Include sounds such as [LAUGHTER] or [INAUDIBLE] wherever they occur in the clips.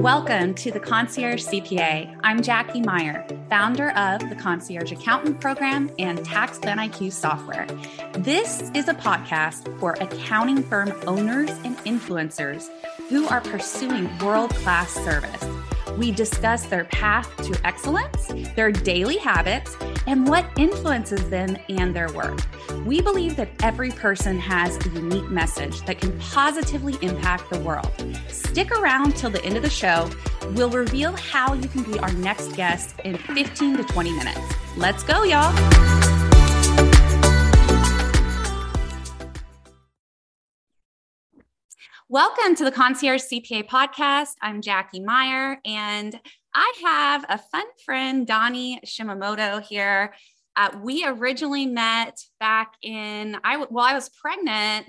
Welcome to the Concierge CPA. I'm Jackie Meyer, founder of the Concierge Accountant Program and Tax Plan IQ software. This is a podcast for accounting firm owners and influencers who are pursuing world class service. We discuss their path to excellence, their daily habits, and what influences them and their work. We believe that every person has a unique message that can positively impact the world. Stick around till the end of the show. We'll reveal how you can be our next guest in 15 to 20 minutes. Let's go, y'all. Welcome to the Concierge CPA podcast. I'm Jackie Meyer, and I have a fun friend, Donny Shimamoto, here. Uh, we originally met back in I well, I was pregnant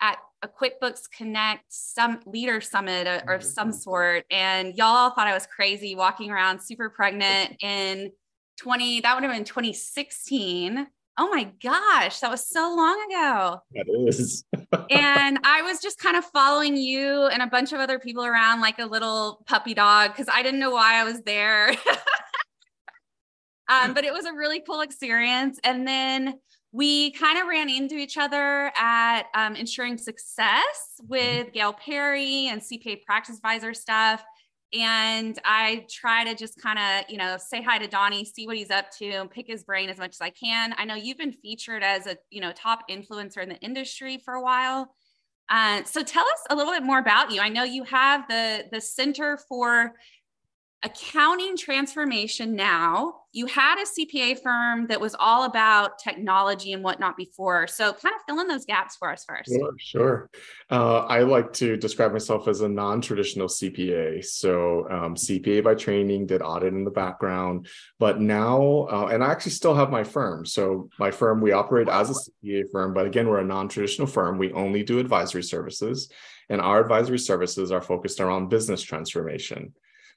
at a QuickBooks Connect some leader summit or, or some sort, and y'all thought I was crazy walking around super pregnant in 20. That would have been 2016. Oh my gosh, that was so long ago. That is. [LAUGHS] and I was just kind of following you and a bunch of other people around like a little puppy dog because I didn't know why I was there. [LAUGHS] um, but it was a really cool experience. And then we kind of ran into each other at um, Ensuring Success with Gail Perry and CPA Practice Advisor stuff and I try to just kind of, you know, say hi to Donny, see what he's up to, and pick his brain as much as I can. I know you've been featured as a, you know, top influencer in the industry for a while. Uh, so tell us a little bit more about you. I know you have the the Center for accounting transformation now. You had a CPA firm that was all about technology and whatnot before. So, kind of fill in those gaps for us first. Sure, sure. Uh, I like to describe myself as a non traditional CPA. So, um, CPA by training, did audit in the background, but now, uh, and I actually still have my firm. So, my firm, we operate as a CPA firm, but again, we're a non traditional firm. We only do advisory services, and our advisory services are focused around business transformation.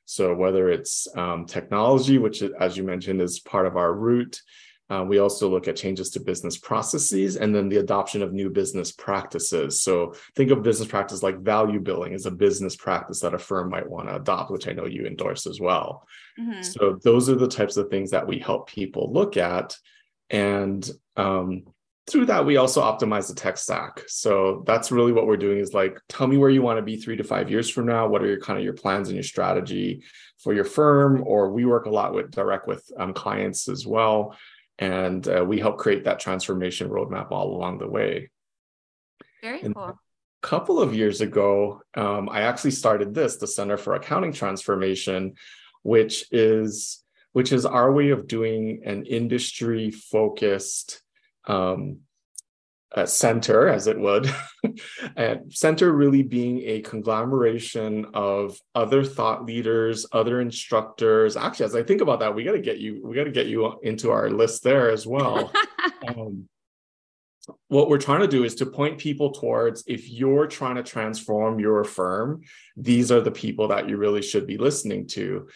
So whether it's um, technology, which, as you mentioned, is part of our root, uh, we also look at changes to business processes and then the adoption of new business practices. So think of business practice like value billing as a business practice that a firm might want to adopt, which I know you endorse as well. Mm-hmm. So those are the types of things that we help people look at. And um, through that we also optimize the tech stack. So that's really what we're doing is like tell me where you want to be three to five years from now. What are your kind of your plans and your strategy for your firm? Or we work a lot with direct with um, clients as well. And uh, we help create that transformation roadmap all along the way. Very and cool. a couple of years ago um, i actually started this the center for accounting transformation which is which is our way of doing an industry focused um, center, as it would, [LAUGHS] and center really being a conglomeration of other thought leaders, other instructors. Actually, as I think about that, we got to get you, we got to get you into our list there as well. [LAUGHS] um, what we're trying to do is to point people towards if you're trying to transform your firm, these are the people that you really should be listening to.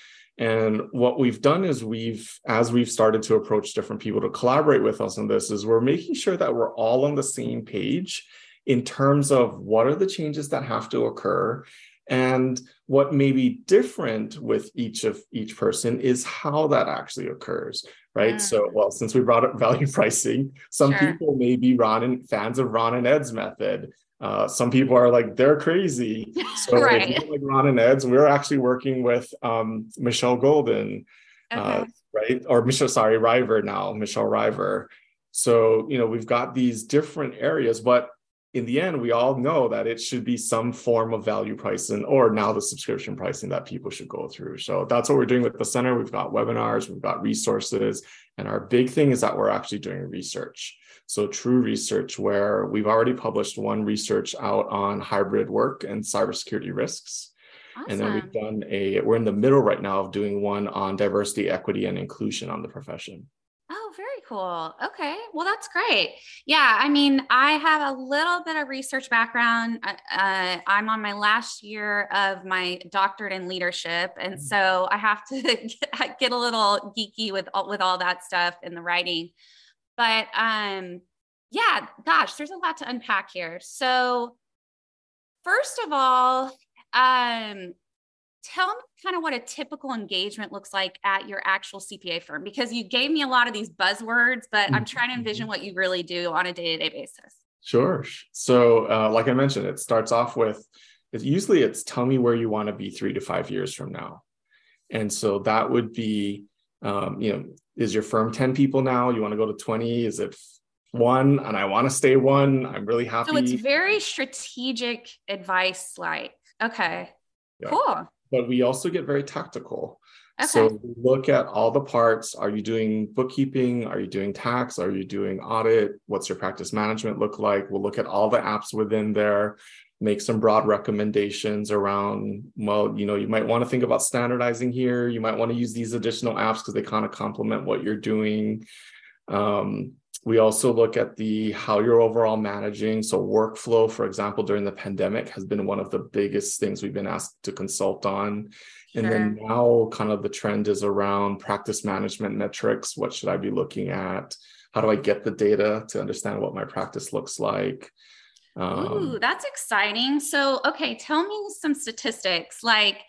And what we've done is we've, as we've started to approach different people to collaborate with us on this, is we're making sure that we're all on the same page in terms of what are the changes that have to occur and what may be different with each of each person is how that actually occurs right mm. so well since we brought up value pricing some sure. people may be ron and fans of ron and ed's method uh, some people are like they're crazy. [LAUGHS] So right. you like Ron and Ed's, we're actually working with um, Michelle Golden, uh, okay. uh, right? Or Michelle, sorry, River now, Michelle River. So you know we've got these different areas, but in the end, we all know that it should be some form of value pricing or now the subscription pricing that people should go through. So that's what we're doing with the center. We've got webinars, we've got resources, and our big thing is that we're actually doing research. So true research, where we've already published one research out on hybrid work and cybersecurity risks. Awesome. And then we've done a, we're in the middle right now of doing one on diversity, equity, and inclusion on the profession. Oh, very cool. Okay. Well, that's great. Yeah. I mean, I have a little bit of research background. Uh, uh I'm on my last year of my doctorate in leadership. And mm. so I have to [LAUGHS] get, get a little geeky with, with all that stuff in the writing. But um, Yeah, gosh, there's a lot to unpack here. So, first of all, um, tell me kind of what a typical engagement looks like at your actual CPA firm because you gave me a lot of these buzzwords, but I'm trying to envision mm-hmm. what you really do on a day to day basis. Sure. So, uh, like I mentioned, it starts off with it's usually it's tell me where you want to be three to five years from now, and so that would be, um, you know, is your firm ten people now? You want to go to twenty? Is it one? And I want to stay one. I'm really happy. So it's very strategic advice. Like, okay, yeah. cool. But we also get very tactical. Okay. So look at all the parts. Are you doing bookkeeping? Are you doing tax? Are you doing audit? What's your practice management look like? We'll look at all the apps within there, make some broad recommendations around, well, you know, you might want to think about standardizing here. You might want to use these additional apps because they kind of complement what you're doing. Um, we also look at the how you're overall managing. So workflow, for example, during the pandemic has been one of the biggest things we've been asked to consult on. Sure. And then now kind of the trend is around practice management metrics. What should I be looking at? How do I get the data to understand what my practice looks like? Um, Ooh, that's exciting. So, okay, tell me some statistics. Like,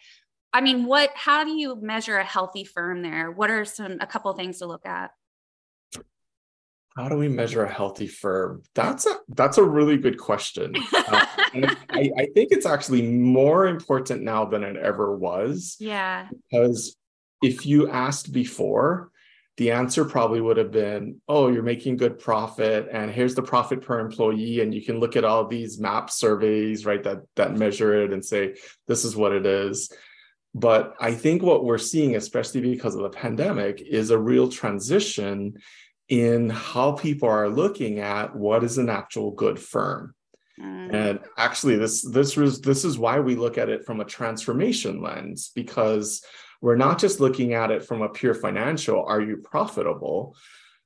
I mean, what? How do you measure a healthy firm there? What are some a couple things to look at? how do we measure a healthy firm that's a that's a really good question uh, [LAUGHS] I, I think it's actually more important now than it ever was yeah because if you asked before the answer probably would have been oh you're making good profit and here's the profit per employee and you can look at all these MAP surveys right that that measure it and say this is what it is but i think what we're seeing especially because of the pandemic is a real transition in how people are looking at what is an actual good firm. Mm. And actually, this this was this is why we look at it from a transformation lens because we're not just looking at it from a pure financial. Are you profitable?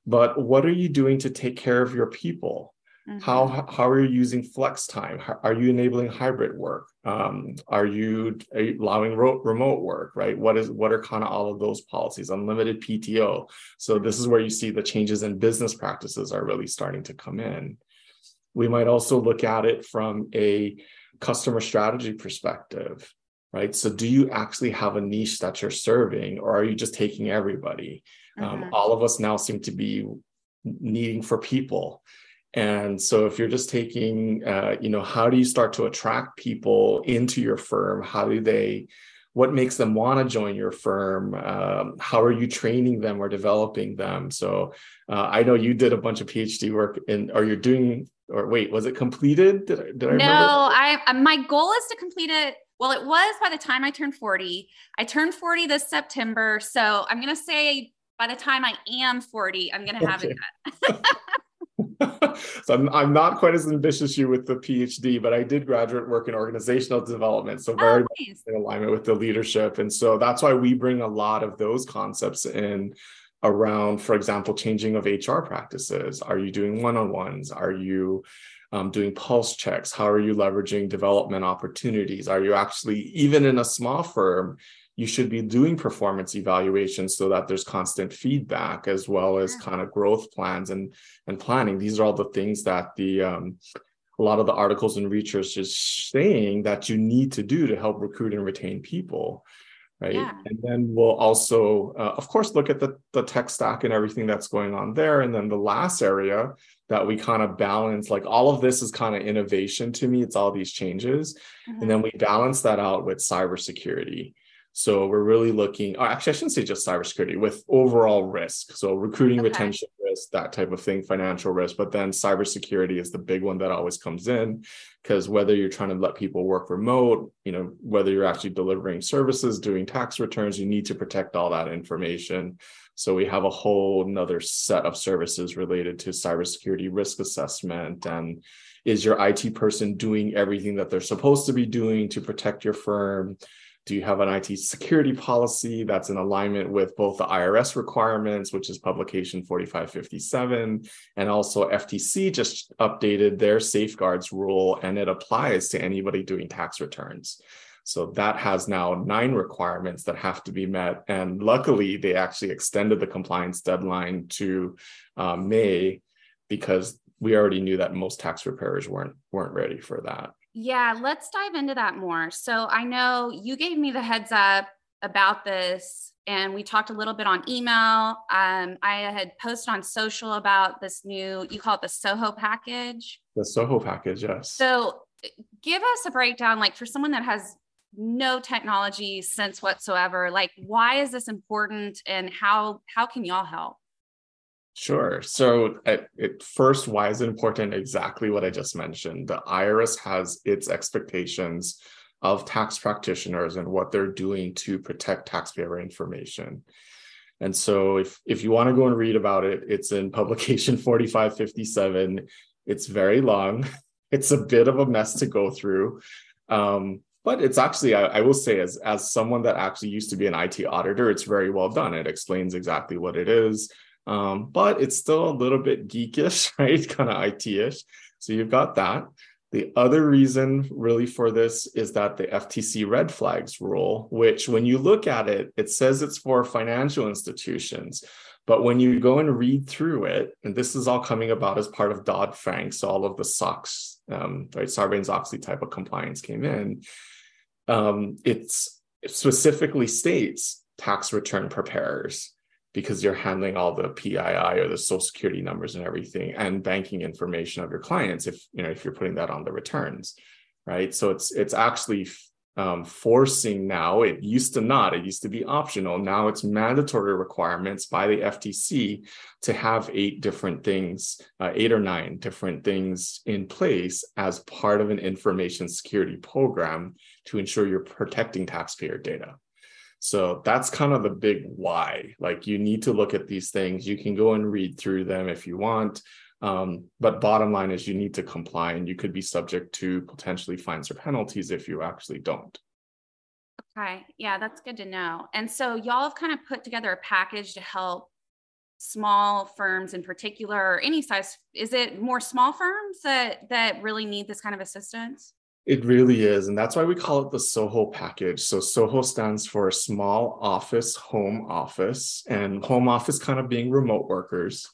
But what are you doing to take care of your people? Mm-hmm. How how are you using flex time? How, are you enabling hybrid work? Um, are, you, are, you, allowing ro- remote work? Right? What is what are kind of all of those policies? Unlimited PTO. So this is where you see the changes in business practices are really starting to come in. We might also look at it from a customer strategy perspective, right? So do you actually have a niche that you're serving, or are you just taking everybody? Um, mm-hmm. all of us now seem to be needing for people and so if you're just taking, uh, you know, how do you start to attract people into your firm? How do they, what makes them want to join your firm? Um, how are you training them or developing them? So uh, I know you did a bunch of PhD work in, or you're doing, or wait, was it completed? Did I, did I no, I, uh, my goal is to complete it. Well, it was by the time I turned 40. I turned 40 this September. So I'm going to say by the time I am 40, I'm going to have okay. it [LAUGHS] [LAUGHS] so I'm, I'm not quite as ambitious as you with the PhD, but I did graduate work in organizational development. So oh, very oh, nice. in alignment with the leadership. And so that's why we bring a lot of those concepts in around, for example, changing of HR practices. Are you doing one-on-ones? Are you um, doing pulse checks? How are you leveraging development opportunities? Are you actually, even in a small firm, you should be doing performance evaluations so that there's constant feedback as well as kind of growth plans and and planning these are all the things that the um, a lot of the articles and research is saying that you need to do to help recruit and retain people right yeah. and then we'll also uh, of course look at the, the tech stack and everything that's going on there and then the last area that we kind of balance like all of this is kind of innovation to me it's all these changes mm-hmm. and then we balance that out with cybersecurity so we're really looking, or actually, I shouldn't say just cybersecurity, with overall risk. So recruiting, okay. retention risk, that type of thing, financial risk. But then cybersecurity is the big one that always comes in because whether you're trying to let people work remote, you know, whether you're actually delivering services, doing tax returns, you need to protect all that information. So we have a whole another set of services related to cybersecurity risk assessment and is your IT person doing everything that they're supposed to be doing to protect your firm? Do you have an IT security policy that's in alignment with both the IRS requirements, which is publication 4557, and also FTC just updated their safeguards rule and it applies to anybody doing tax returns. So that has now nine requirements that have to be met. And luckily, they actually extended the compliance deadline to uh, May because we already knew that most tax preparers weren't weren't ready for that. Yeah, let's dive into that more. So I know you gave me the heads up about this and we talked a little bit on email. Um, I had posted on social about this new, you call it the Soho package. The Soho package, yes. So give us a breakdown, like for someone that has no technology sense whatsoever, like why is this important and how how can y'all help? Sure. So at, at, first, why is it important? Exactly what I just mentioned. The IRS has its expectations of tax practitioners and what they're doing to protect taxpayer information. And so if, if you want to go and read about it, it's in publication [LAUGHS] 4557. It's very long. [LAUGHS] It's a bit of a mess to go through. Um, but it's actually, I, I will say, as, as someone that actually used to be an IT auditor, it's very well done. It explains exactly what it is. Um, but it's still a little bit geekish, [LAUGHS] right? kind of IT-ish. So you've got that. The other reason, really, for this is that the FTC red flags rule, which when you look at it, it says it's for financial institutions. But when you go and read through it, and this is all coming about as part of Dodd Frank, so all of the SOX, um, right, Sarbanes Oxley type of compliance came in. Um, it specifically states tax return preparers because you're handling all the PII or the social security numbers and everything and banking information of your clients if you know if you're putting that on the returns right? So it's it's actually um, forcing now it used to not it used to be optional. Now it's mandatory requirements by the ftc to have eight different things uh, eight or nine different things in place as part of an information security program to ensure you're protecting taxpayer data so that's kind of the big why. Like you need to look at these things. You can go and read through them if you want. Um, but bottom line is you need to comply and you could be subject to potentially fines or penalties if you actually don't. Okay. Yeah, that's good to know. And so y'all have kind of put together a package to help small firms in particular or any size is it more small firms that that really need this kind of assistance it really is. And that's why we call it the SOHO package. So SOHO stands for small office, home office, and home office kind of being remote workers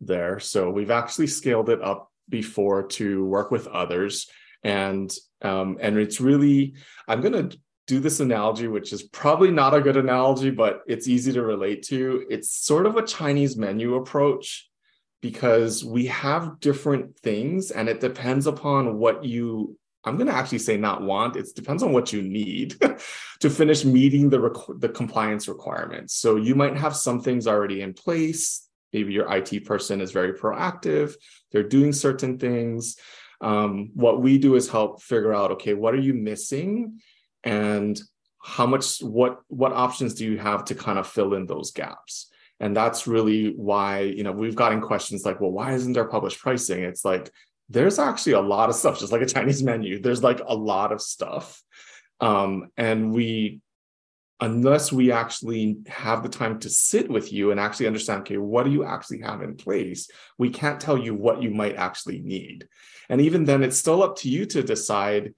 there. So we've actually scaled it up before to work with others. And um, and it's really, I'm gonna do this analogy, which is probably not a good analogy, but it's easy to relate to. It's sort of a Chinese menu approach because we have different things and it depends upon what you I'm going to actually say not want. It depends on what you need [LAUGHS] to finish meeting the requ- the compliance requirements. So you might have some things already in place. Maybe your IT person is very proactive. They're doing certain things. Um, what we do is help figure out, okay, what are you missing, and how much what what options do you have to kind of fill in those gaps? And that's really why you know we've gotten questions like, well, why isn't there published pricing? It's like there's actually a lot of stuff, just like a Chinese menu. There's like a lot of stuff. Um, and we, unless we actually have the time to sit with you and actually understand, okay, what do you actually have in place? We can't tell you what you might actually need. And even then, it's still up to you to decide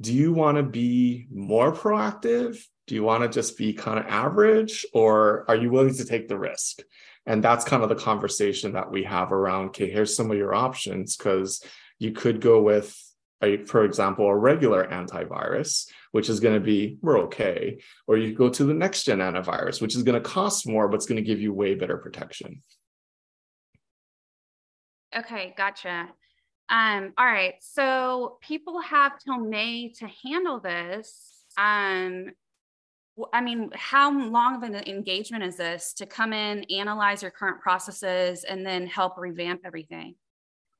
do you want to be more proactive? Do you want to just be kind of average? Or are you willing to take the risk? And that's kind of the conversation that we have around, okay, here's some of your options, because you could go with, a, for example, a regular antivirus, which is going to be, we're okay. Or you go to the next gen antivirus, which is going to cost more, but it's going to give you way better protection. Okay, gotcha. Um, all right. So people have till May to handle this. Um, I mean, how long of an engagement is this to come in, analyze your current processes, and then help revamp everything?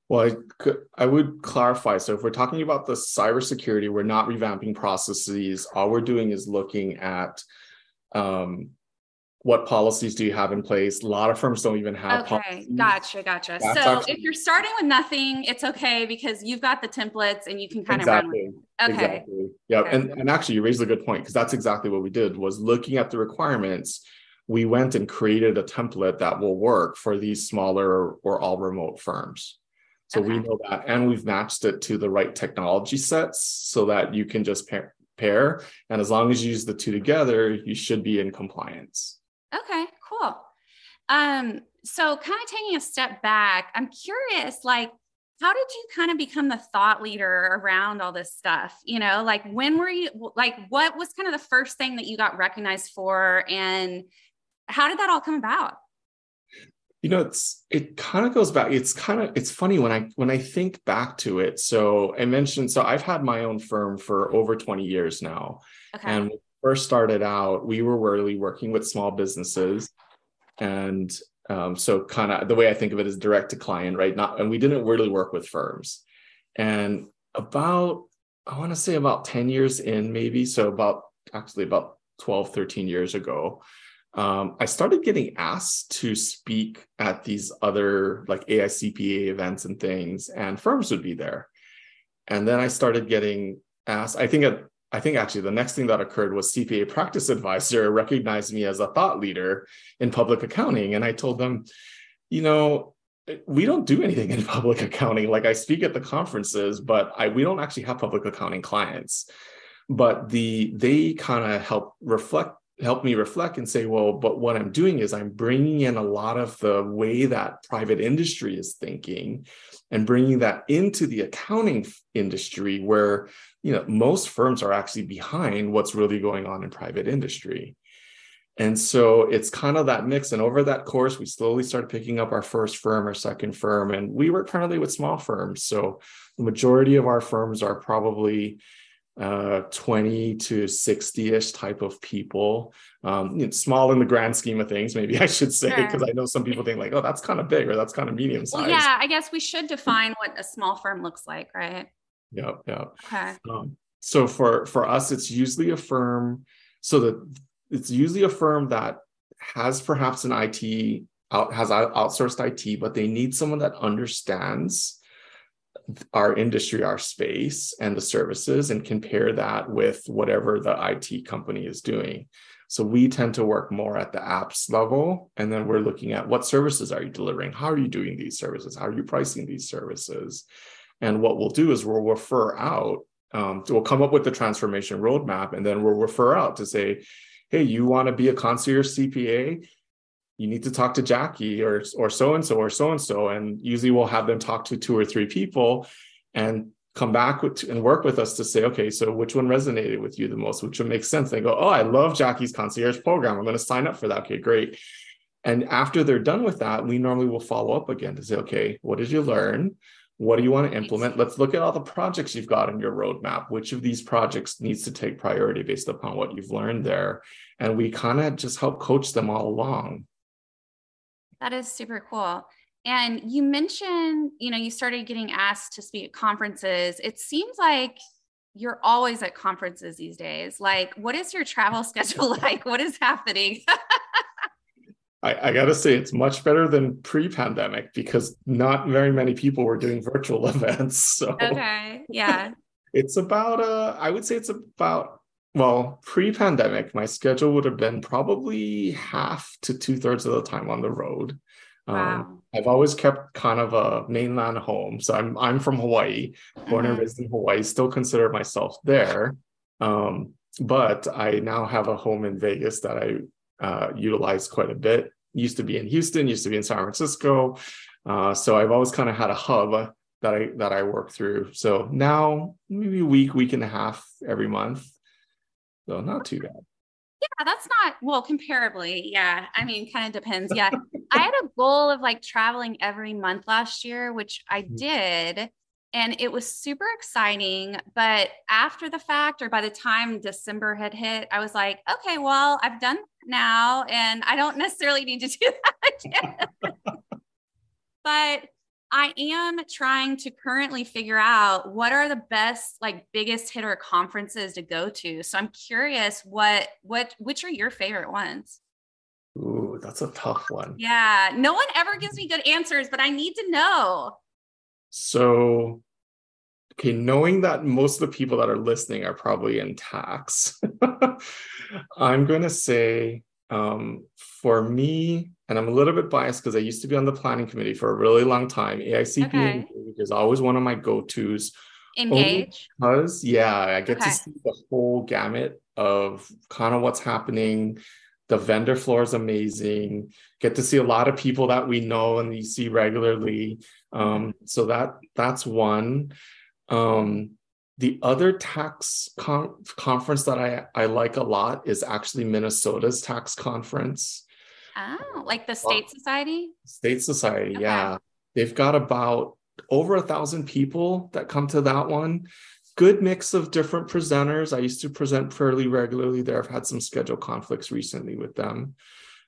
Well, I, I would clarify. So, if we're talking about the cybersecurity, we're not revamping processes. All we're doing is looking at um, what policies do you have in place? A lot of firms don't even have. Okay, policies. gotcha, gotcha. That's so actually, if you're starting with nothing, it's okay because you've got the templates and you can kind exactly, of run. Okay. Exactly. Yeah, okay. and and actually, you raised a good point because that's exactly what we did was looking at the requirements. We went and created a template that will work for these smaller or all remote firms. So okay. we know that, and we've matched it to the right technology sets so that you can just pair, pair. And as long as you use the two together, you should be in compliance. Okay, cool. Um, so kind of taking a step back, I'm curious, like how did you kind of become the thought leader around all this stuff? You know, like when were you like what was kind of the first thing that you got recognized for and how did that all come about? You know, it's it kind of goes back. It's kind of it's funny when I when I think back to it. So I mentioned so I've had my own firm for over 20 years now. Okay. And first started out, we were really working with small businesses and um, so kind of the way I think of it is direct to client, right? Not and we didn't really work with firms. And about I want to say about 10 years in, maybe. So about actually about 12, 13 years ago, um, I started getting asked to speak at these other like AICPA events and things, and firms would be there. And then I started getting asked, I think at I think actually the next thing that occurred was CPA practice advisor [LAUGHS] recognized me as a thought leader in public accounting. And I told them, you know, we don't do anything in [LAUGHS] public accounting. Like I speak at the conferences, but I we don't actually have public accounting clients. But the they kind of help reflect help me reflect and say, well, but what I'm doing is I'm bringing in a lot of the way that private industry is thinking and bringing that into the accounting industry where you know most firms are actually behind what's really going on in private industry. And so it's kind of that mix. And over that course we slowly started picking up our first firm our second firm and we work currently with small firms. So the majority of our firms are probably uh, 20 to 60-ish type of people um, you know, small in the grand scheme of things maybe [LAUGHS] i should say because sure. i know some people think like oh that's kind of big or that's kind of medium size well, yeah i guess we should define what a small firm looks like right yeah yeah okay. Um, so for for us it's usually a firm so that it's usually a firm that has perhaps an it out has outsourced it but they need someone that understands our industry our space and the services and compare that with whatever the it company is doing. So we tend to work more at the apps level and then we're looking at what services are you delivering? How are you doing these services? How are you pricing these services? And what we'll do is we'll refer out, um, we'll come up with the transformation roadmap, and then we'll refer out to say, hey, you want to be a concierge CPA? You need to talk to Jackie or or so and so or so and so, and usually we'll have them talk to two or three people, and come back with and work with us to say, okay, so which one resonated with you the most? Which one makes sense? They go, oh, I love Jackie's concierge program. I'm going to sign up for that. Okay, great. And after they're done with that, we normally will follow up again to say, okay, what did you learn? What do you want to implement? Let's look at all the projects you've got in your roadmap. Which of these projects needs to take priority based upon what you've learned there? And we kind of just help coach them all along. That is super cool. And you mentioned, you know, you started getting asked to speak at conferences. It seems like you're always at conferences these days. Like, what is your travel [LAUGHS] schedule like? What is happening? [LAUGHS] I, I got to say, it's much better than pre pandemic because not very many people were doing virtual [LAUGHS] events. So, okay. Yeah. It's about, uh, I would say it's about, well, pre pandemic, my schedule would have been probably half to two thirds of the time on the road. Um. I've always kept kind of a mainland home. So I'm, I'm from Hawaii, born mm-hmm. and raised in Hawaii, still consider myself there. Um, but I now have a home in Vegas that I uh, utilized quite a bit. Used to be in Houston, used to be in San Francisco. Uh, so I've always kind of had a hub that I that I work through. So now maybe a week, week and a half every month. So not too bad. Yeah, that's not well comparably. Yeah. I mean, kind of depends. Yeah. [LAUGHS] I had a goal of like traveling every month last year, which I mm-hmm. did and it was super exciting but after the fact or by the time december had hit i was like okay well i've done now and i don't necessarily need to do [LAUGHS] that again [LAUGHS] but i am trying to currently figure out what are the best like biggest hitter conferences to go to so i'm curious what what which are your favorite ones Ooh, that's a tough one. Yeah, no one ever gives me good answers, but I need to know. So, okay, knowing that most of the people that are listening are probably in tax, [LAUGHS] I'm going to say um, for me, and I'm a little bit biased because I used to be on the planning committee for a really long time. AICP okay. is always one of my go tos. Engage. Because, yeah, I get okay. to see the whole gamut of kind of what's happening. The vendor floor is amazing. Get to see a lot of people that we know and you see regularly Um, so that that's one. Um, the other tax con- conference that I, I like a lot is actually Minnesota's tax conference. Oh, like the State Society? State Society, okay. yeah. They've got about over a thousand people that come to that one. Good mix of different presenters. I used to present fairly regularly there. I've had some schedule conflicts recently with them.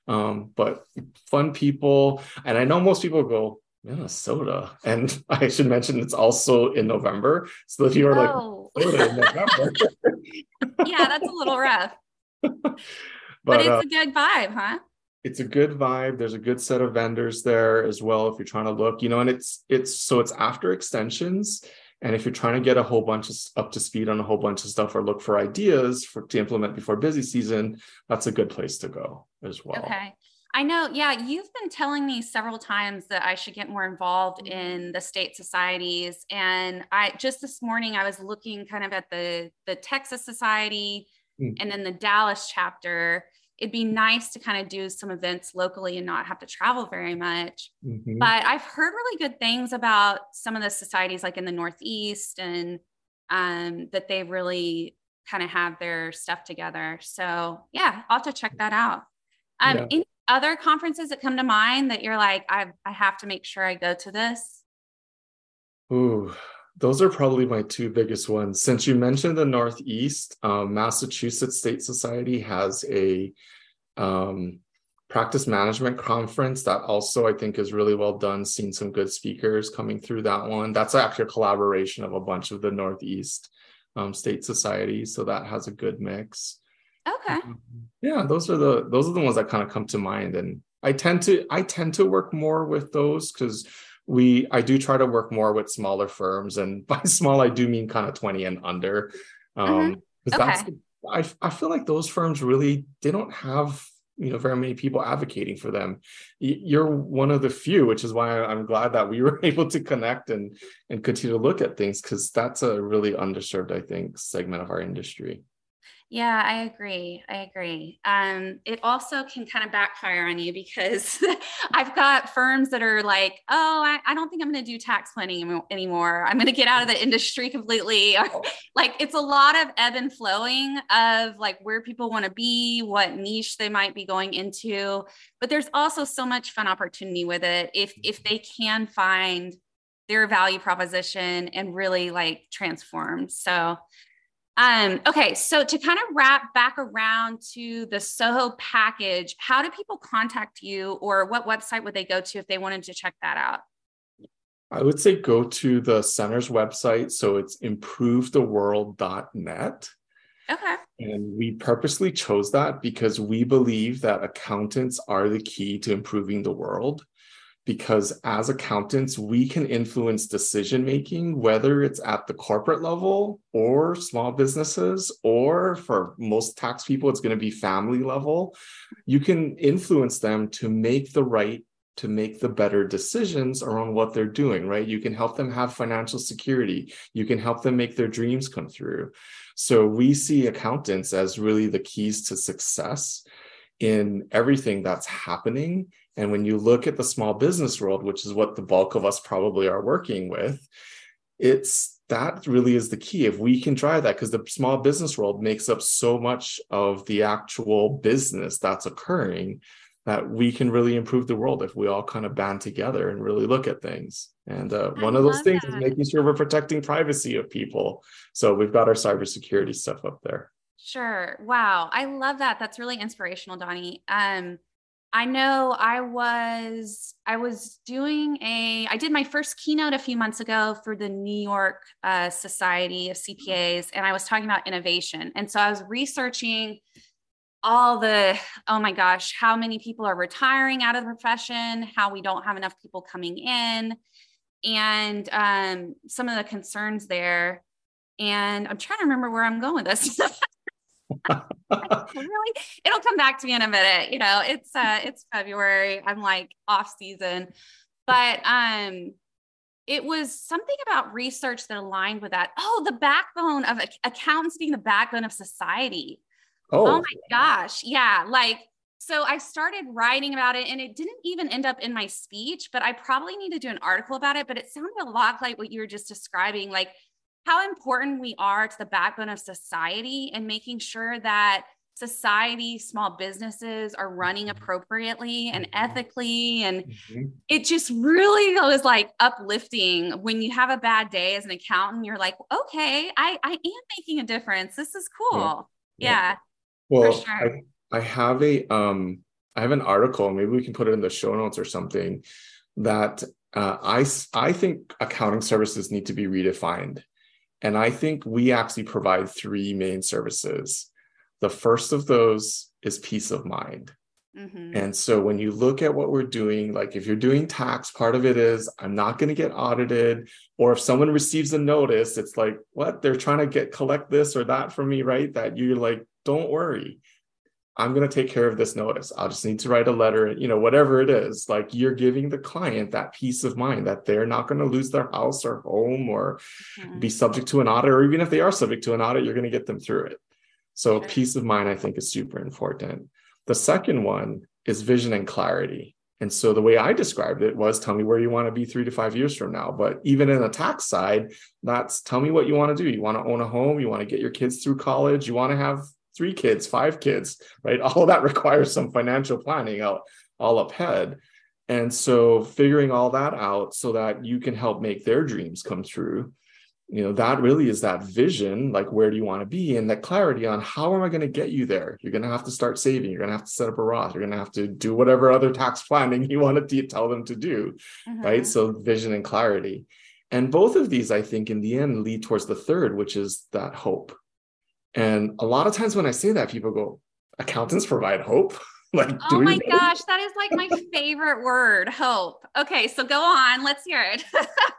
Um, but fun people. And I know most people go, Minnesota. And [LAUGHS] I should mention it's also in November. So if you are oh. like November. [LAUGHS] yeah, that's a little rough. [LAUGHS] but, but it's uh, a good vibe, huh? It's a good vibe. There's a good set of vendors there as well if you're trying to look, you know, and it's it's so it's after extensions. And if you're trying to get a whole bunch of up to speed on a whole bunch of stuff or look for ideas for to implement before busy season, that's a good place to go as well. Okay. I know. Yeah. You've been telling me several times that I should get more involved mm-hmm. in the state societies. And I just this morning, I was looking kind of at the, the Texas Society mm-hmm. and then the Dallas chapter. It'd be nice to kind of do some events locally and not have to travel very much. Mm-hmm. But I've heard really good things about some of the societies like in the Northeast and um, that they really kind of have their stuff together. So yeah, I'll have to check that out. Um, yeah. Any other conferences that come to mind that you're like, I I have to make sure I go to this? Ooh, those are probably my two biggest ones. Since you mentioned the Northeast, um, Massachusetts State Society has a um, practice management conference that also I think is really well done. Seen some good speakers coming through that one. That's actually a collaboration of a bunch of the Northeast um, state societies, so that has a good mix. Okay. Yeah, those are the those are the ones that kind of come to mind, and I tend to I tend to work more with those because we I do try to work more with smaller firms, and [LAUGHS] by small I do mean kind of twenty and under. Um, mm-hmm. okay. that's I I feel like those firms really they don't have you know very many people advocating for them you're one of the few which is why i'm glad that we [LAUGHS] were able to connect and and continue to look at things because that's a really underserved i think segment of our industry yeah, I agree. I agree. Um, it also can kind of backfire on you because [LAUGHS] I've got firms that are like, oh, I, I don't think I'm going to do tax planning anymore. I'm going to get out of the industry completely. [LAUGHS] like it's a lot of ebb and flowing of like where people want to be, what niche they might be going into. But there's also so much fun opportunity with it if if they can find their value proposition and really like transform. So um, okay, so to kind of wrap back around to the Soho package, how do people contact you or what website would they go to if they wanted to check that out? I would say go to the center's website. So it's improvetheworld.net. Okay. And we purposely chose that because we believe that accountants are the key to improving the world because as accountants, we can influence decision making, whether it's at the corporate level or small businesses, or for most tax people, it's going to be family level. You can influence them to make the right to make the better decisions around what they're doing, right? You can help them have financial security. You can help them make their dreams come through. So we see accountants as really the keys to success in everything that's happening and when you look at the small business world, which is what the bulk of us probably are working with, it's that really is the key. If we can drive that, because the small business world makes up so much of the actual business that's occurring, that we can really improve the world if we all kind of band together and really look at things. And uh, one of those things that. is making sure we're protecting privacy of people. So we've got our cybersecurity stuff up there. Sure. Wow. I love that. That's really inspirational, Donny. Um, I know I was I was doing a I did my first keynote a few months ago for the New York uh, Society of CPAs, and I was talking about innovation. And so I was researching all the oh my gosh, how many people are retiring out of the profession, how we don't have enough people coming in, and um, some of the concerns there. And I'm trying to remember where I'm going with this. [LAUGHS] really it'll come back to me in a minute. You know it's uh it's february. I'm like off season. But um it was something about research that aligned with that. Oh the backbone of accountants being the backbone of society. Oh, oh. my gosh. Yeah like so I started writing about it and it didn't even end up in my speech, but I probably need to do an article about it. But it sounded a lot like what you were just describing, like how important we are to the backbone of society and making sure that society, small businesses are running mm-hmm. appropriately and mm-hmm. ethically. And mm-hmm. it just really was like uplifting when you have a bad day as an accountant. You're like, okay, I, I am making a difference. This is cool. Yeah. yeah. Well, sure. I, I have a um I have an article, maybe we can put it in the show notes or something that uh, I I think accounting services need to be redefined. And I think we actually provide three main services. The first of those is peace of mind. Mm-hmm. And so when you look at what we're doing, like if you're doing tax, part of it is I'm not going to get audited. Or if someone receives a notice, it's like, what? They're trying to get collect this or that from me, right? That you're like, don't worry. I'm going to take care of this notice. I'll just need to write a letter, you know, whatever it is. Like you're giving the client that peace of mind that they're not going to lose their house or home or mm-hmm. be subject to an audit, or even if they are subject to an audit, you're going to get them through it. So peace of mind, I think, is super important. The second one is vision and clarity. And so the way I described it was tell me where you want to be three to five years from now. But even in the tax side, that's tell me what you want to do. You want to own a home, you want to get your kids through college, you want to have three kids, five kids, right? [LAUGHS] All that requires some financial planning out all up ahead. And so figuring all that out so that you can help make their dreams come true you know that really is that vision like where do you want to be and that clarity on how am i going to get you there you're going to have to start saving you're going to have to set up a roth you're going to have to do whatever other tax planning [LAUGHS] you want to tell them to do uh-huh. right so vision and clarity and both of these i think in the end lead towards the third which is that hope and a lot of times when i say that people go accountants provide hope? [LAUGHS] Like oh my gosh that is like my favorite word hope. Okay so go on let's hear it. [LAUGHS]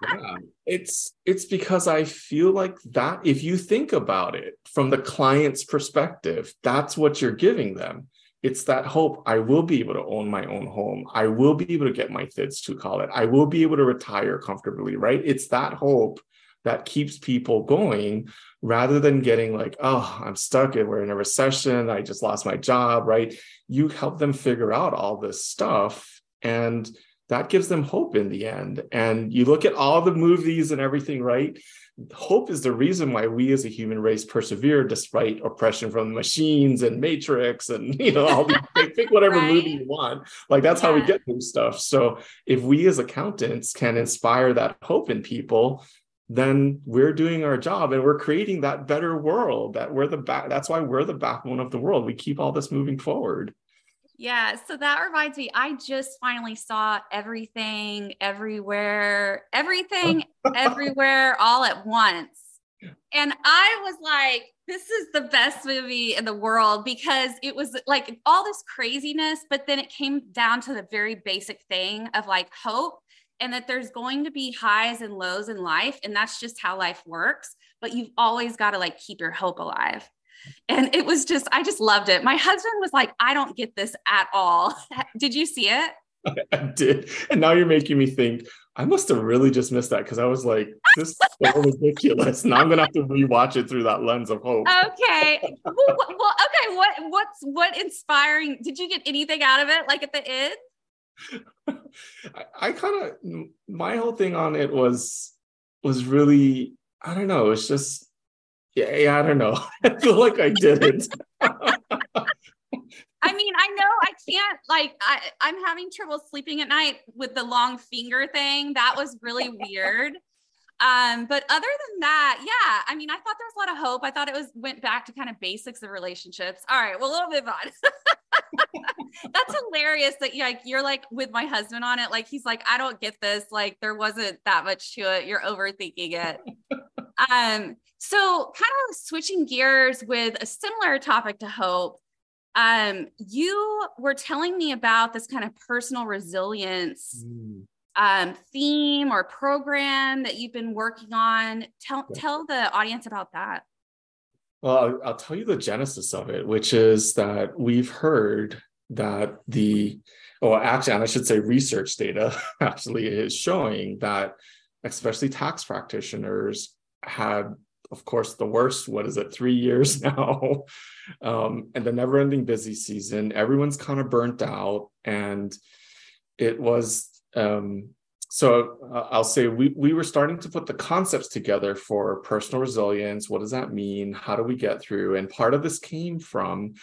Yeah, it's it's because i feel like that if you think about it from the client's perspective that's what you're giving them. It's that hope i will be able to own my own home. I will be able to get my kids to college. I will be able to retire comfortably right? It's that hope that keeps people going rather than getting like, oh, I'm stuck and we're in a recession. I just lost my job, right? You help them figure out all this stuff. And that gives them hope in the end. And you look at all the movies and everything, right? Hope is the reason why we as a human race persevere despite oppression from the machines and Matrix and [LAUGHS] you know all these pick whatever [LAUGHS] right? movie you want. Like that's yeah. how we get through stuff. So if we as accountants can inspire that hope in people, then we're doing our job and we're creating that better world that we're the back that's why we're the backbone of the world. We keep all this moving forward. Yeah so that reminds me i just finally saw everything everywhere everything [LAUGHS] everywhere all at once. And i was like this is the best movie in the world because it was like all this craziness but then it came down to the very basic thing of like hope and that there's going to be highs and lows in life and that's just how life works but you've always got to like keep your hope alive. And it was just i just loved it. My husband was like i don't get this at all. [LAUGHS] Did you see it? [LAUGHS] I did. And now you're making me think i must have really just missed that because i was like this is so [LAUGHS] ridiculous. Now i'm gonna have to rewatch it through that lens of hope. Okay. Well, well okay what what's what inspiring did you get anything out of it like at the end [LAUGHS] I, I kind of my whole thing on it was was really I don't know. It's just yeah, yeah I don't know. [LAUGHS] I feel like I didn't. [LAUGHS] I mean, I know I can't like I, I'm having trouble sleeping at night with the long finger thing. That was really weird. Um, but other than that, yeah, I mean, I thought there was a lot of hope. I thought it was went back to kind of basics of relationships. All right, well, we'll move on. That's hilarious that you're like you're like with my husband on it. Like he's like, I don't get this. Like there wasn't that much to it. You're overthinking it. um, so kind of switching gears with a similar topic to hope. Um, you were telling me about this kind of personal resilience. Mm um, theme or program that you've been working on. Tell tell the audience about that. Well, I'll, tell you the genesis of it, which is that we've heard that the well, actually, and I should say research data [LAUGHS] actually is showing that especially tax practitioners had of course, the worst. What is it? Three years [LAUGHS] now, um, and the never-ending busy season. Everyone's kind of burnt out, and it was. Um, so uh, I'll say we we were starting to put the concepts together for personal resilience. What does that mean? How do we get through? And part of this came from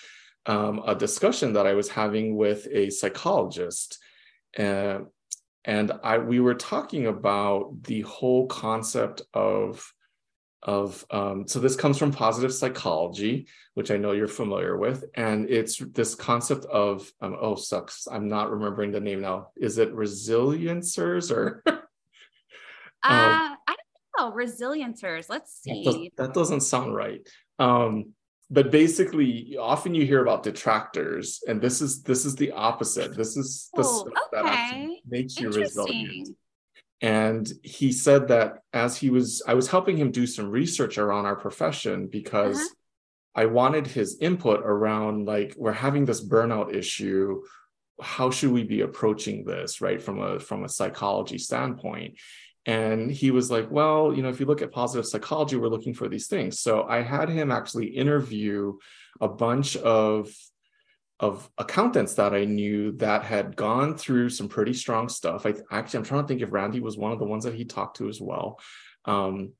um, a discussion that I was having with a psychologist. Uh, and I we were talking about the whole concept of of um, so this comes from positive psychology which i know you're familiar with and it's this concept of um, oh sucks i'm not remembering the name now. Is it resiliencers or [LAUGHS] [LAUGHS] um, uh i don't know resiliencers let's see that, does, that doesn't sound right. Um but basically often you hear about detractors and this is this is the opposite. This is the oh, stuff okay. that actually makes you resilient and he said that as he was i was helping him do some research around our profession because uh-huh. i wanted his input around like we're having this burnout issue how should we be approaching this right from a from a psychology standpoint and he was like, Well, you know, if you look at positive psychology, we're looking for these things. So I had him actually interview a bunch of of accountants that I knew that had gone through some pretty strong stuff. I actually I'm trying to think if Randy was one of the ones that he talked to as well. Um,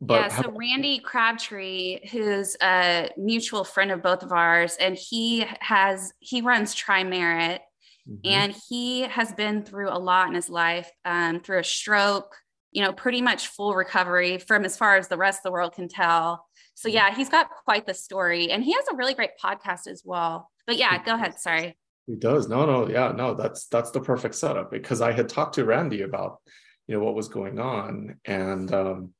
but yeah, so Randy Crabtree, who's a mutual friend of both of ours, and he has he runs Tri-Merit, mm-hmm. and he has been through a lot in his life, um, through a stroke, you know, pretty much full recovery from as far as the rest of the world can tell. So mm-hmm. yeah, he's got quite the story and he has a really great podcast as well. But yeah, go ahead. Sorry. He does. No, no, yeah, no, that's that's the perfect setup because I had talked to Randy about, you know, what was going on. And um,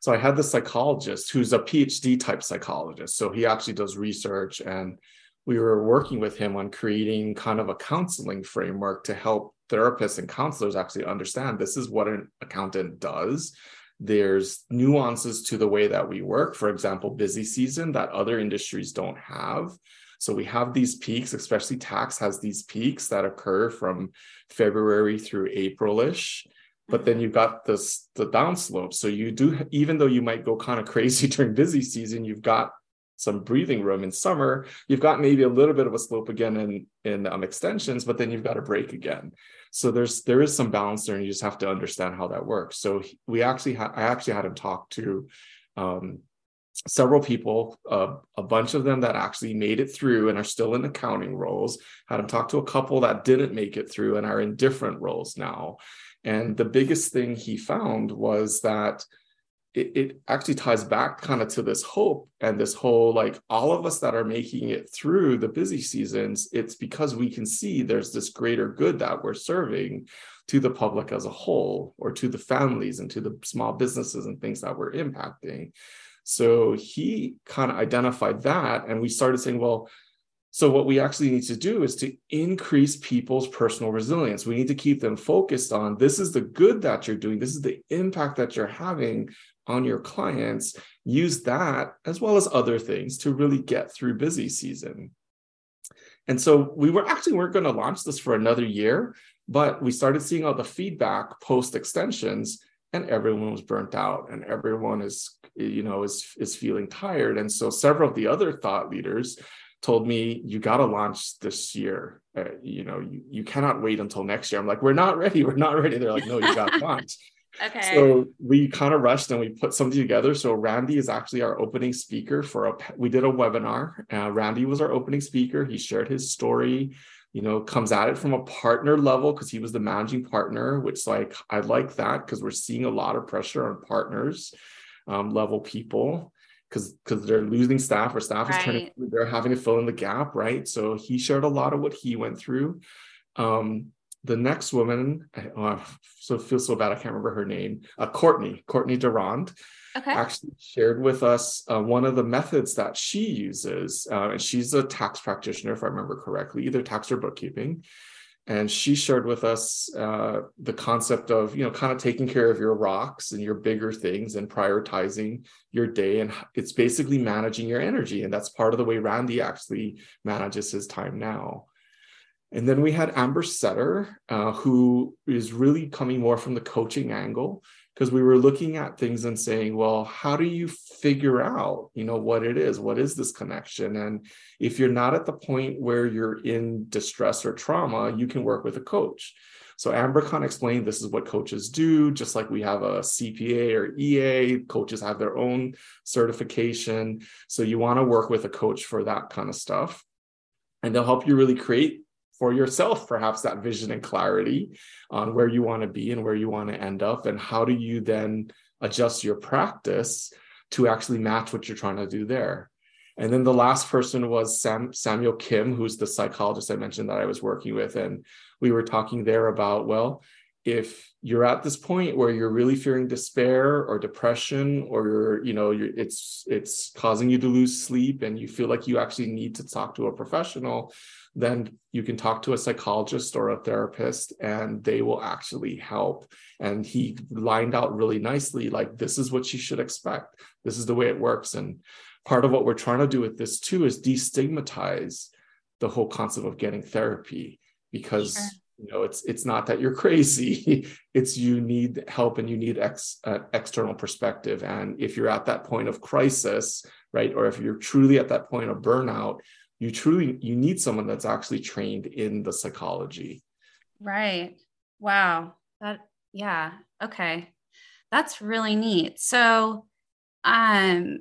so I had the psychologist who's a PhD type psychologist. So he actually does research and we were working with him on creating kind of a counseling framework to help therapists and counselors actually understand this is what an accountant does there's nuances to the way that we work for example busy season that other industries don't have so we have these peaks especially tax has these peaks that occur from february through aprilish but then you've got this the downslope. So you do even though you might go kind of crazy [LAUGHS] during busy season you've got some breathing room in summer you've got maybe a little bit of a slope again in in um, extensions but then you've got a break again. So there's there is some balance there and you just have to understand how that works. So we actually had i actually had him talk to um, several people uh, a bunch of them that actually made it through and are still in accounting roles had him talk to a couple that didn't make it through and are in different roles now. And the biggest thing he found was that it, it actually ties back kind of to this hope and this whole like all of us that are making it through the busy seasons it's because we can see there's this greater good that we're serving to the public as a whole or to the families and to the small businesses and things that we're impacting so he kind of identified that and we started saying well so, what we actually need to do is to increase people's personal resilience. We need to keep them focused on this is the good that you're doing, this is the impact that you're having on your clients, use that as well as other things to really get through busy season. And so we were actually weren't going to launch this for another year, but we started seeing all the feedback post extensions and everyone was burnt out and everyone is you know is is feeling tired and so several of the other thought leaders told me you got to launch this year uh, you know you, you cannot wait until next year i'm like we're not ready we're not ready they're like no you got to [LAUGHS] launch Okay. So we kind of rushed and we put something together. So Randy is actually our opening speaker for a. We did a webinar. Uh, Randy was our opening speaker. He shared his story. You know, comes at it from a partner level because he was the managing partner, which like I like that because we're seeing a lot of pressure on partners um, level people because because they're losing staff or staff right. is turning they're having to fill in the gap right so he shared a lot of what he went through um, the next woman, oh, so feel so bad I can't remember her name, uh, Courtney, Courtney Durand, okay. actually shared with us uh, one of the methods that she uses. Uh, and she's a tax practitioner, if I remember correctly, either tax or bookkeeping. And she shared with us uh, the concept of, you know, kind of taking care of your rocks and your bigger things and prioritizing your day. And it's basically managing your energy. And that's part of the way Randy actually manages his time now. And then we had Amber Setter, uh, who is really coming more from the coaching angle. Because we were looking at things and saying well how do you figure out you know what it is what is this connection and if you're not at the point where you're in distress or trauma you can work with a coach so AmberCon explained this is what coaches do, just like we have a CPA or EA, coaches have their own certification. So you want to work with a coach for that kind of stuff. And they'll help you really create for yourself perhaps that vision and clarity on where you want to be and where you want to end up and how do you then adjust your practice to actually match what you're trying to do there and then the last person was Sam, Samuel Kim, who's the psychologist I mentioned that I was working with. And we were talking there about, well, if you're at this point where you're really fearing despair or depression or you're you know you're, it's it's causing you to lose sleep and you feel like you actually need to talk to a professional then you can talk to a psychologist or a therapist and they will actually help. And he lined out really nicely like this is what you should expect. This is the way it works. And part of what we're trying to do with this too is destigmatize the whole concept of getting therapy because sure. You know it's it's not that you're crazy. [LAUGHS] It's you need help and you need ex, uh, external perspective. And if you're at that point of crisis right or if you're truly at that point of burnout you truly you need someone that's actually trained in the psychology. Right. Wow. That yeah. Okay. That's really neat. So um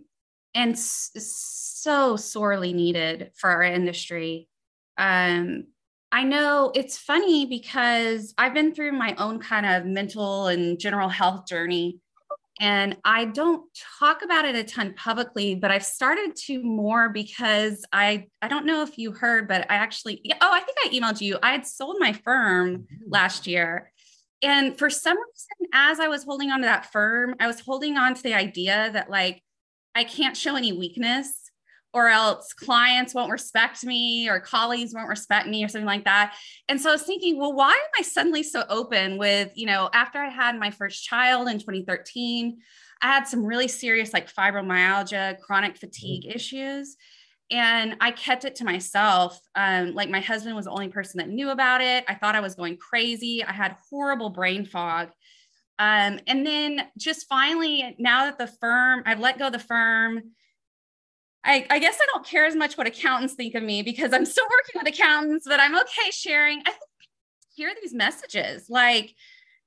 and so sorely needed for our industry. Um, I know it's funny because I've been through my own kind of mental and general health journey. And I don't talk about it a ton publicly, but I've started to more because I I don't know if you heard, but I actually oh I think I emailed you. I had sold my firm mm-hmm. last year, and for some reason, as I was holding on to that firm, I was holding on to the idea that like I can't show any weakness or else clients won't respect me or colleagues won't respect me or something like that. And so I was thinking, well, why am I suddenly so open with, you know, after I had my first child in 2013, I had some really serious like fibromyalgia, chronic fatigue mm-hmm. issues. And I kept it to myself. Um, like my husband was the only person that knew about it. I thought I was going crazy. I had horrible brain fog. Um, and then just finally, now that the firm, I've let go of the firm. I, I, guess I don't care as much what accountants think of me because I'm still working with accountants, but I'm okay sharing. I think hear these messages like,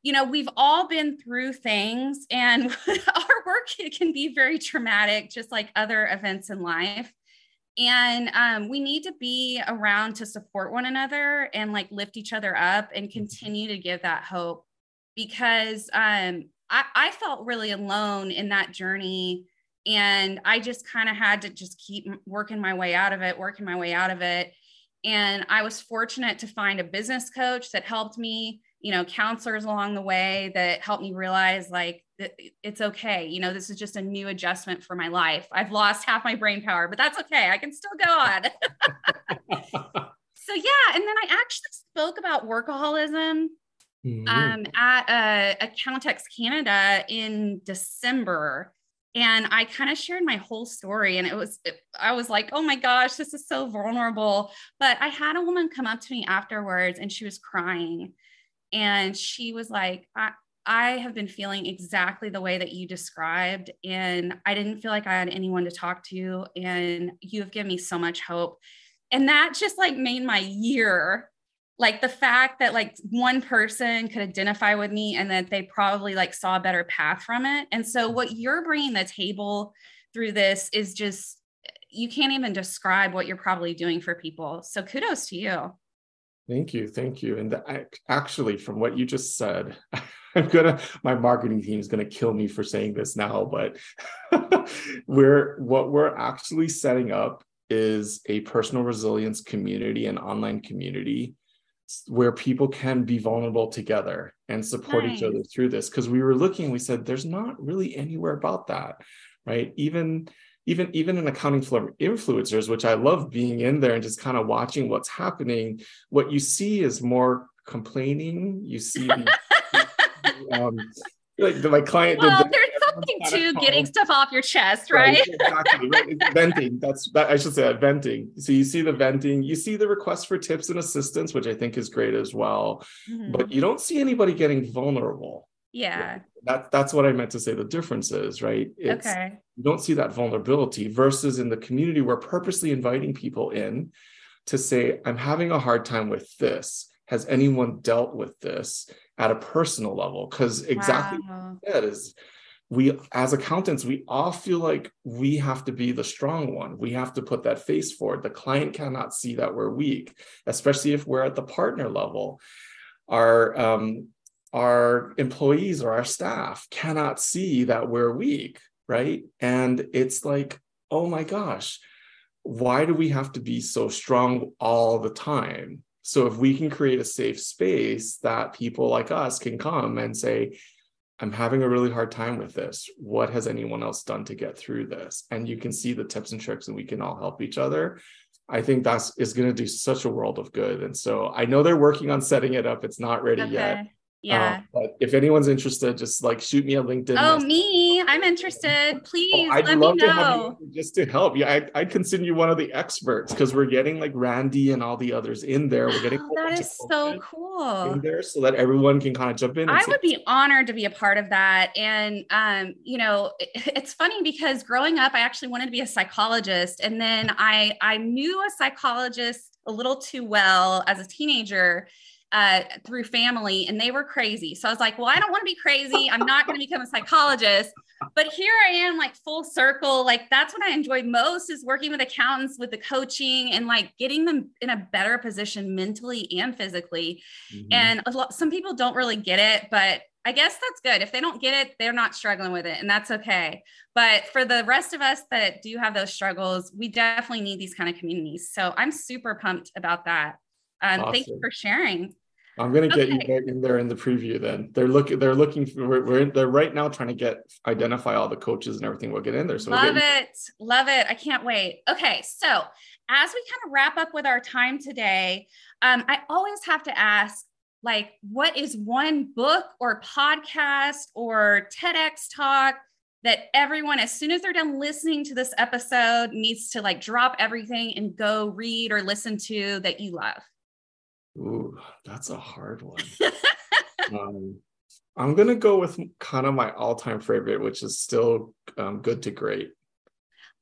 you know, we've all been through things and [LAUGHS] our work can be very traumatic, just like other events in life. And um, we need to be around to support one another and like lift each other up and mm-hmm. continue to give that hope because um, I, I felt really alone in that journey. And I just kind of had to just keep working my way out of it, working my way out of it. And I was fortunate to find a business coach that helped me, you know, counselors along the way that helped me realize like it's okay. You know, this is just a new adjustment for my life. I've lost half my brain power, but that's okay. I can still go on. [LAUGHS] so, yeah. And then I actually spoke about workaholism mm-hmm. um, at uh, Accountex Canada in December. And I kind of shared my whole story. And it was, it, I was like, oh my gosh, this is so vulnerable. But I had a woman come up to me afterwards and she was crying. And she was like, I, I have been feeling exactly the way that you described. And I didn't feel like I had anyone to talk to. And you have given me so much hope. And that just like made my year like the fact that like one person could identify with me and that they probably like saw a better path from it. And so mm-hmm. what you're bringing the table through this is just you can't even describe what you're probably doing for people. So kudos to you. Thank you thank you. And the, actually from what you just said [LAUGHS] i'm gonna my marketing team is gonna kill me for saying this now but [LAUGHS] we're what we're actually setting up is a personal resilience community and online community where people can be vulnerable together and support nice. each other through this. Because we were looking we said there's not really anywhere about that right? Even even even in Accounting Firm Influencers which i love being in there and just kind of watching what's happening what you see is more complaining. You see [LAUGHS] um, like my client well, did something to getting stuff off your chest right, right exactly right. [LAUGHS] venting that's that i should say that venting so you see the venting you see the request for tips and assistance which i think is great as well mm-hmm. but you don't see anybody getting vulnerable Yeah. That, that's what I meant to say the difference is, right? It's, okay. You don't see that vulnerability versus in the community, we're purposely inviting people in to say, I'm having a hard time with this. Has anyone dealt with this at a personal level? Because exactly Wow. that is we as accountants we all feel like we have to be the strong one. We have to put that face forward. The client cannot see that we're weak especially if we're at the partner level. Our um, our employees or our staff cannot see that we're weak right? And it's like oh my gosh why do we have to be so strong all the time? So if we can create a safe space that people like us can come and say I'm having a really hard time with this. What has anyone else done to get through this? And you can see the tips and tricks, and we can all help each other. I think that's is going to do such a world of good. And so I know they're working on setting it up. It's not ready yet. Okay. Yeah. Um, but if anyone's interested, just like shoot me a LinkedIn. oh, message. me. I'm interested. Please Oh, I'd let me love to have know. you just to help. Yeah, I, I'd consider you one of the experts because we're getting like Randy and all the others in there. We're getting Oh, that is so cool. in there so that everyone can kind of jump in. I would be honored to be a part of that. And, um, you know, it- it's funny because growing up, I actually wanted to be a psychologist. And then I, I knew a psychologist a little too well as a teenager uh, through family, and they were crazy. So I was like, well, I don't want to be crazy. I'm not going to become a psychologist. But here I am, like full circle. Like that's what I enjoy most is working with accountants, with the coaching, and like getting them in a better position mentally and physically. Mhm. And a lot, some people don't really get it, but I guess that's good. If they don't get it, they're not struggling with it, and that's okay. But for the rest of us that do have those struggles, we definitely need these kind of communities. So I'm super pumped about that. Um, Thank you for sharing. I'm gonna get you Okay. there in there in the preview. Then they're looking. They're looking. For, we're, we're they're right now trying to get identify all the coaches and everything. We'll get in there. So Love it. Love it. I can't wait. Okay. So, as we kind of wrap up with our time today, um, I always have to ask like, what is one book or podcast or TEDx talk that everyone, as soon as they're done listening to this episode, needs to like drop everything and go read or listen to that you love? Ooh, that's a hard one. [LAUGHS] um, I'm gonna go with kind of my all-time favorite, which is still um, good to great.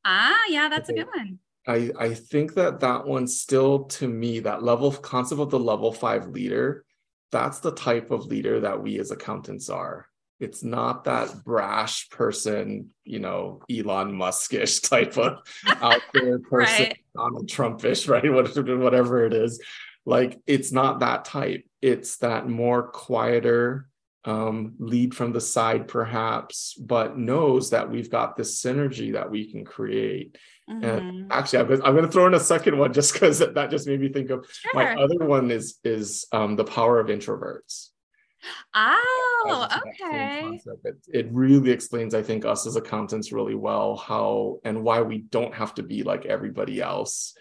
ah, yeah, that's a good one. I I think that that one still to me that level concept of the level five leader, that's the type of leader that we as accountants are. It's not that brash person, you know, Elon Muskish [LAUGHS] type of out there [LAUGHS] person, Right. Donald Trumpish, right? Whatever it is, like it's not that type. It's that more quieter, um, lead from the side, perhaps, but knows that we've got this synergy that we can create. Mhm. Actually, I'm, I'm going to throw in a second one just because that just made me think of my other one is is um, the power of introverts. Oh, Adds to that same okay. It, it really explains, I think, us as accountants really well how and why we don't have to be like everybody else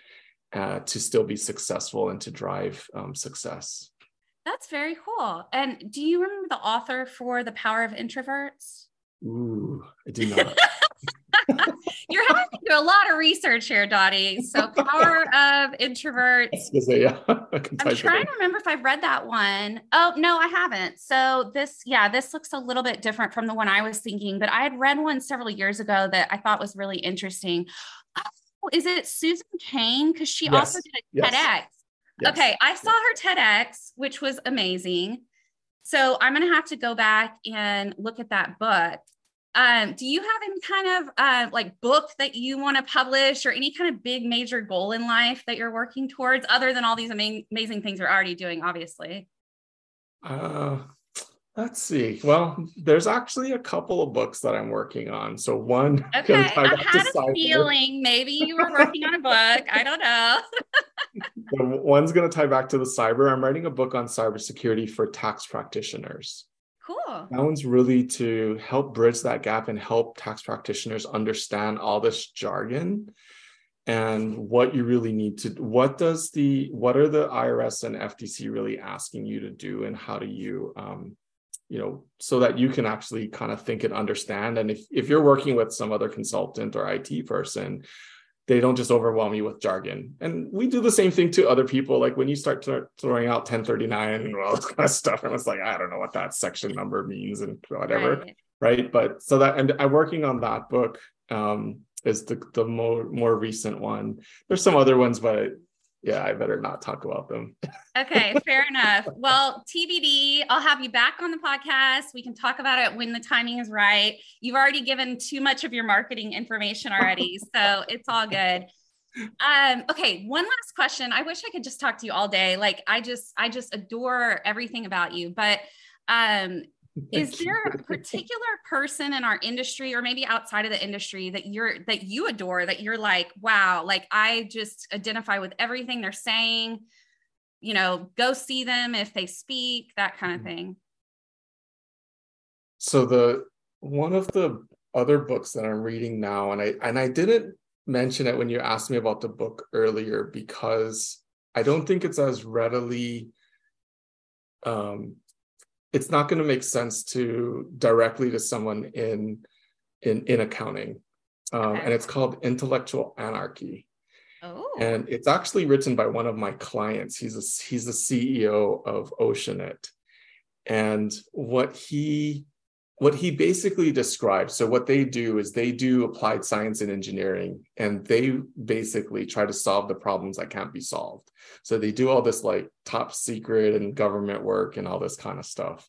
uh, to still be successful and to drive um, success. That's very cool. And do you remember the author for The Power of Introverts? Ooh, I do not. [LAUGHS] [LAUGHS] You're having to do a lot of research here, Donny. So, Power of Introverts. [LAUGHS] Because, yeah, I'm trying to remember if I've read that one. Oh, no, I haven't. So, this, yeah, this looks a little bit different from the one I was thinking, but I had read one several years ago that I thought was really interesting. Is it Susan Cain? Because she also did a yes. TEDx. Yes. Okay, I saw her TEDx, which was amazing. So I'm gonna have to go back and look at that book. Um, do you have any kind of uh, like book that you want to publish or any kind of big major goal in life that you're working towards, other than all these ama- amazing things you're already doing? Obviously. Uh, let's see. Well, there's actually a couple of books that I'm working on. So one, [LAUGHS] Okay, goes I had a feeling maybe you were working on a book. I don't know. [LAUGHS] One's going to tie back to the cyber. I'm writing a book on cybersecurity for tax practitioners. Cool. That one's really to help bridge that gap and help tax practitioners understand all this jargon and what you really need to what does the what are the IRS and FTC really asking you to do and how do you um you know so that you can actually kind of think and understand and if if you're working with some other consultant or IT person they don't just overwhelm you with jargon. And we do the same thing to other people. Like when you start throwing out 1039 and all [LAUGHS] this kind of stuff, and it's like, I don't know what that section number means and whatever. Right. right? But so that, and I'm working on that book um, is the, the more, more recent one. There's some other ones, but yeah, I better not talk about them. okay, [LAUGHS] fair enough. Well, TBD, I'll have you back on the podcast. We can talk about it when the timing is right. You've already given too much of your marketing information already, [LAUGHS] so it's all good. Um, okay, one last question. I wish I could just talk to you all day. Like I just I just adore everything about you, but um is there a [LAUGHS] particular person in our industry or maybe outside of the industry that you're that you adore that you're like wow like i just identify with everything they're saying you know go see them if they speak that kind of mm-hmm. thing so the one of the other books that i'm reading now and i and i didn't mention it when you asked me about the book earlier because i don't think it's as readily um it's not going to make sense to directly to someone in in in accounting um, okay. and it's called intellectual anarchy oh. and it's actually written by one of my clients he's a he's the ceo of oceanit and what he what he basically describes so what they do is they do applied science and engineering and they basically try to solve the problems that can't be solved. So they do all this like top secret and government work and all this kind of stuff.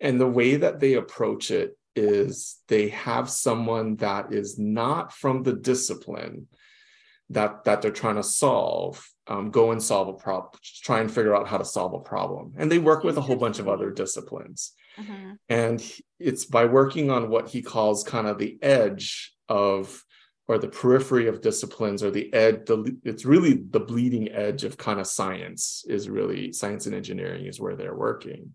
And the way that they approach it is they have someone that is not from the discipline that that they're trying to solve um, go and solve a problem try and figure out how to solve a problem. And they work with a whole bunch of other disciplines Mm-hmm. And it's by working on what he calls kind of the edge of or the periphery of disciplines or the ed the it's really the bleeding edge of kind of science is really science and engineering is where they're working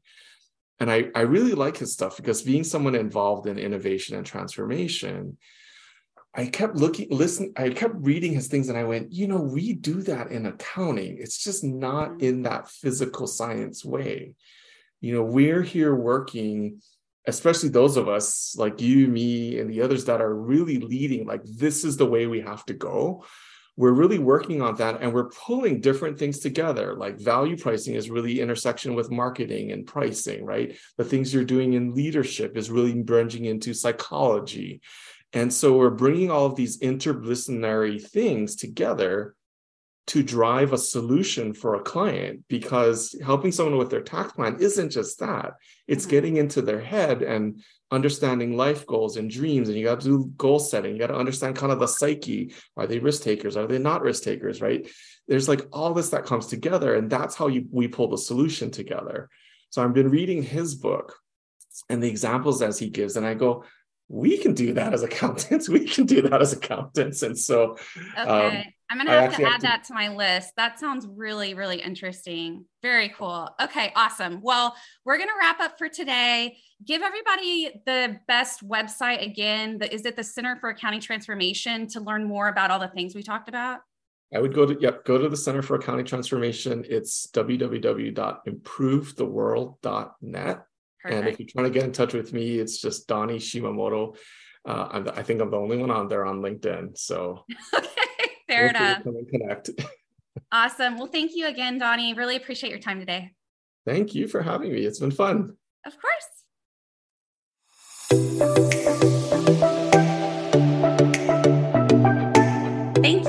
and i i really like his stuff because being someone involved in innovation and transformation i kept looking listen i kept reading his things and i went you know we do that in accounting it's just not mm-hmm. in that physical science way you know we're here working especially those of us like you me and the others that are really leading like this is the way we have to go. We're really working on that and we're pulling different things together. Like value pricing is really intersection with marketing and pricing right? The things you're doing in leadership is really branching into psychology. And so we're bringing all of these interdisciplinary things together to drive a solution for a client because helping someone with their tax plan isn't just that. It's mm-hmm. getting into their head and understanding life goals and dreams and you got to do goal setting. You got to understand kind of the psyche. Are they risk takers? Are they not risk takers right? There's like all this that comes together and that's how you, we pull the solution together. So i've been reading his book and the examples as he gives and i go we can do that as accountants. [LAUGHS] We can do that as accountants. And so okay. um, I'm gonna have to add have to... that to my list. That sounds really, really interesting. Very cool. Okay, awesome. Well, we're gonna wrap up for today. Give everybody the best website again. The, is it the Center for Accounting Transformation to learn more about all the things we talked about? I would go to yep, go to the Center for Accounting Transformation. It's www.improvetheworld.net. Perfect. And if you're trying to get in touch with me, it's just Donny Shimamoto. Uh, i think I'm the only one on there on LinkedIn. So [LAUGHS] okay. Fair enough. connect. [LAUGHS] awesome. Well, thank you again, Donny. Really appreciate your time today. Thank you for having me. It's been fun. Of course.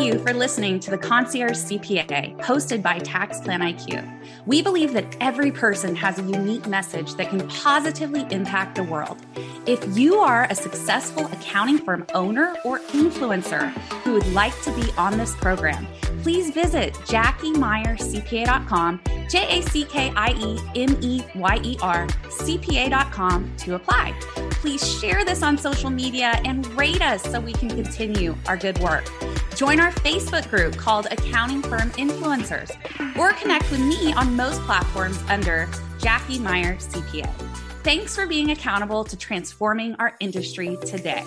You for listening to the Concierge CPA, hosted by Tax Plan IQ. We believe that every person has a unique message that can positively impact the world. If you are a successful accounting firm owner or influencer who would like to be on this program, please visit JackieMeyerCPA.com, J A C K I E M E Y E R, CPA.com to apply. Please share this on social media and rate us so we can continue our good work. Join our Facebook group called Accounting Firm Influencers or connect with me on most platforms under Jackie Meyer CPA. Thanks for being accountable to transforming our industry today.